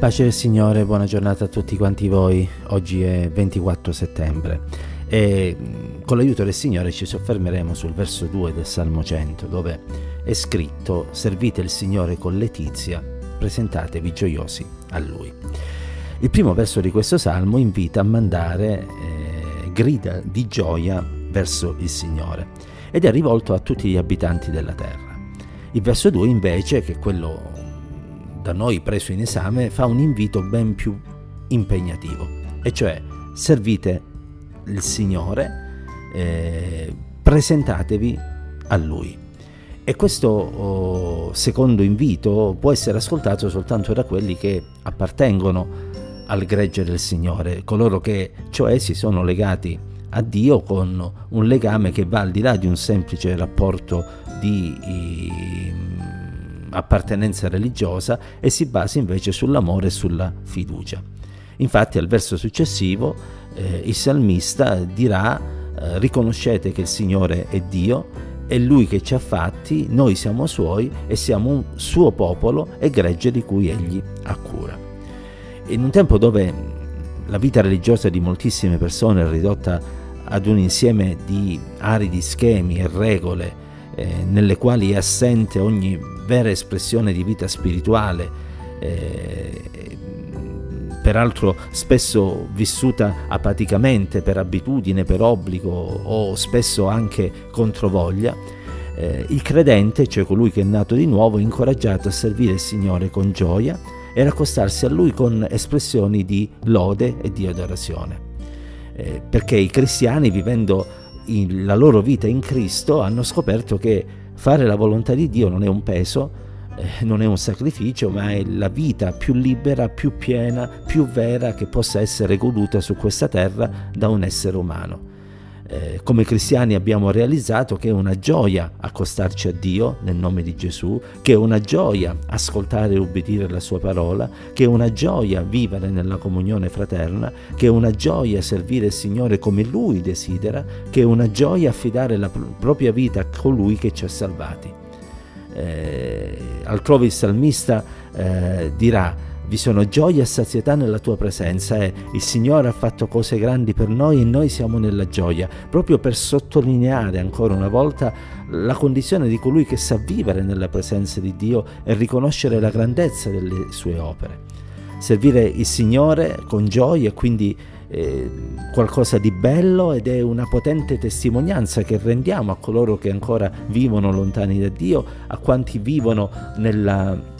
Pace del Signore, buona giornata a tutti quanti voi. Oggi è 24 settembre e mm, con l'aiuto del Signore ci soffermeremo sul verso 2 del Salmo 100 dove è scritto Servite il Signore con letizia, presentatevi gioiosi a Lui. Il primo verso di questo Salmo invita a mandare eh, grida di gioia verso il Signore ed è rivolto a tutti gli abitanti della terra. Il verso 2 invece, che è quello da noi preso in esame fa un invito ben più impegnativo, e cioè servite il Signore, eh, presentatevi a Lui. E questo oh, secondo invito può essere ascoltato soltanto da quelli che appartengono al gregge del Signore, coloro che cioè si sono legati a Dio con un legame che va al di là di un semplice rapporto di appartenenza religiosa e si basa invece sull'amore e sulla fiducia. Infatti al verso successivo eh, il salmista dirà eh, riconoscete che il Signore è Dio, è Lui che ci ha fatti, noi siamo Suoi e siamo un suo popolo e gregge di cui Egli ha cura. In un tempo dove la vita religiosa di moltissime persone è ridotta ad un insieme di aridi schemi e regole eh, nelle quali è assente ogni vera espressione di vita spirituale, eh, peraltro spesso vissuta apaticamente per abitudine, per obbligo o spesso anche controvoglia, eh, il credente, cioè colui che è nato di nuovo, è incoraggiato a servire il Signore con gioia e accostarsi a Lui con espressioni di lode e di adorazione. Eh, perché i cristiani, vivendo la loro vita in Cristo, hanno scoperto che Fare la volontà di Dio non è un peso, eh, non è un sacrificio, ma è la vita più libera, più piena, più vera che possa essere goduta su questa terra da un essere umano eh, come cristiani abbiamo realizzato che è una gioia accostarci a Dio nel nome di Gesù, che è una gioia ascoltare e ubbidire la sua parola, che è una gioia vivere nella comunione fraterna, che è una gioia servire il Signore come Lui desidera, che è una gioia affidare la pr- propria vita a colui che ci ha salvati. Eh, altrove il salmista eh, dirà vi sono gioia e sazietà nella tua presenza e il Signore ha fatto cose grandi per noi e noi siamo nella gioia, proprio per sottolineare ancora una volta la condizione di colui che sa vivere nella presenza di Dio e riconoscere la grandezza delle sue opere. Servire il Signore con gioia e quindi eh, qualcosa di bello ed è una potente testimonianza che rendiamo a coloro che ancora vivono lontani da Dio, a quanti vivono nella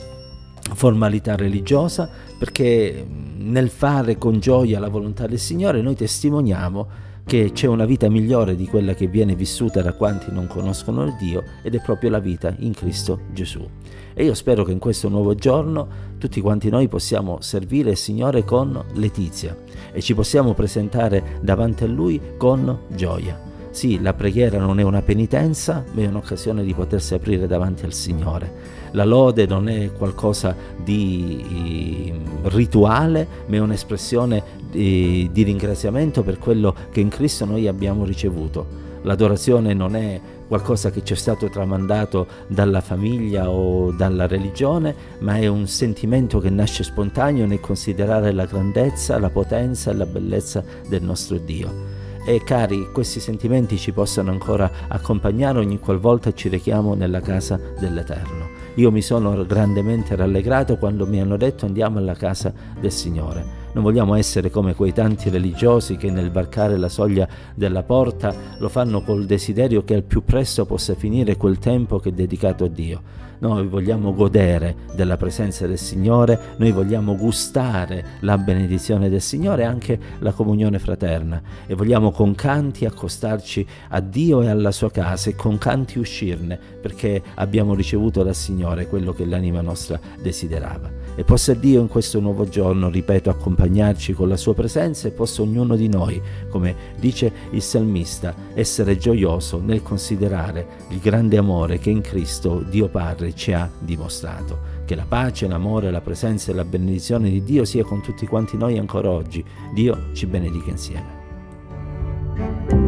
formalità religiosa, perché nel fare con gioia la volontà del Signore noi testimoniamo che c'è una vita migliore di quella che viene vissuta da quanti non conoscono il Dio ed è proprio la vita in Cristo Gesù. E io spero che in questo nuovo giorno tutti quanti noi possiamo servire il Signore con letizia e ci possiamo presentare davanti a Lui con gioia. Sì, la preghiera non è una penitenza, ma è un'occasione di potersi aprire davanti al Signore la lode non è qualcosa di rituale, ma è un'espressione di, di ringraziamento per quello che in Cristo noi abbiamo ricevuto. L'adorazione non è qualcosa che ci è stato tramandato dalla famiglia o dalla religione, ma è un sentimento che nasce spontaneo nel considerare la grandezza, la potenza e la bellezza del nostro Dio. E cari, questi sentimenti ci possano ancora accompagnare ogni qualvolta ci rechiamo nella casa dell'Eterno. Io mi sono grandemente rallegrato quando mi hanno detto andiamo alla casa del Signore. Non vogliamo essere come quei tanti religiosi che nel varcare la soglia della porta lo fanno col desiderio che al più presto possa finire quel tempo che è dedicato a Dio. Noi vogliamo godere della presenza del Signore, noi vogliamo gustare la benedizione del Signore e anche la comunione fraterna e vogliamo con canti accostarci a Dio e alla sua casa e con canti uscirne perché abbiamo ricevuto dal Signore quello che l'anima nostra desiderava. E possa Dio in questo nuovo giorno, ripeto, accompagnarci con la sua presenza e possa ognuno di noi, come dice il salmista, essere gioioso nel considerare il grande amore che in Cristo Dio Padre ci ha dimostrato. Che la pace, l'amore, la presenza e la benedizione di Dio sia con tutti quanti noi ancora oggi. Dio ci benedica insieme.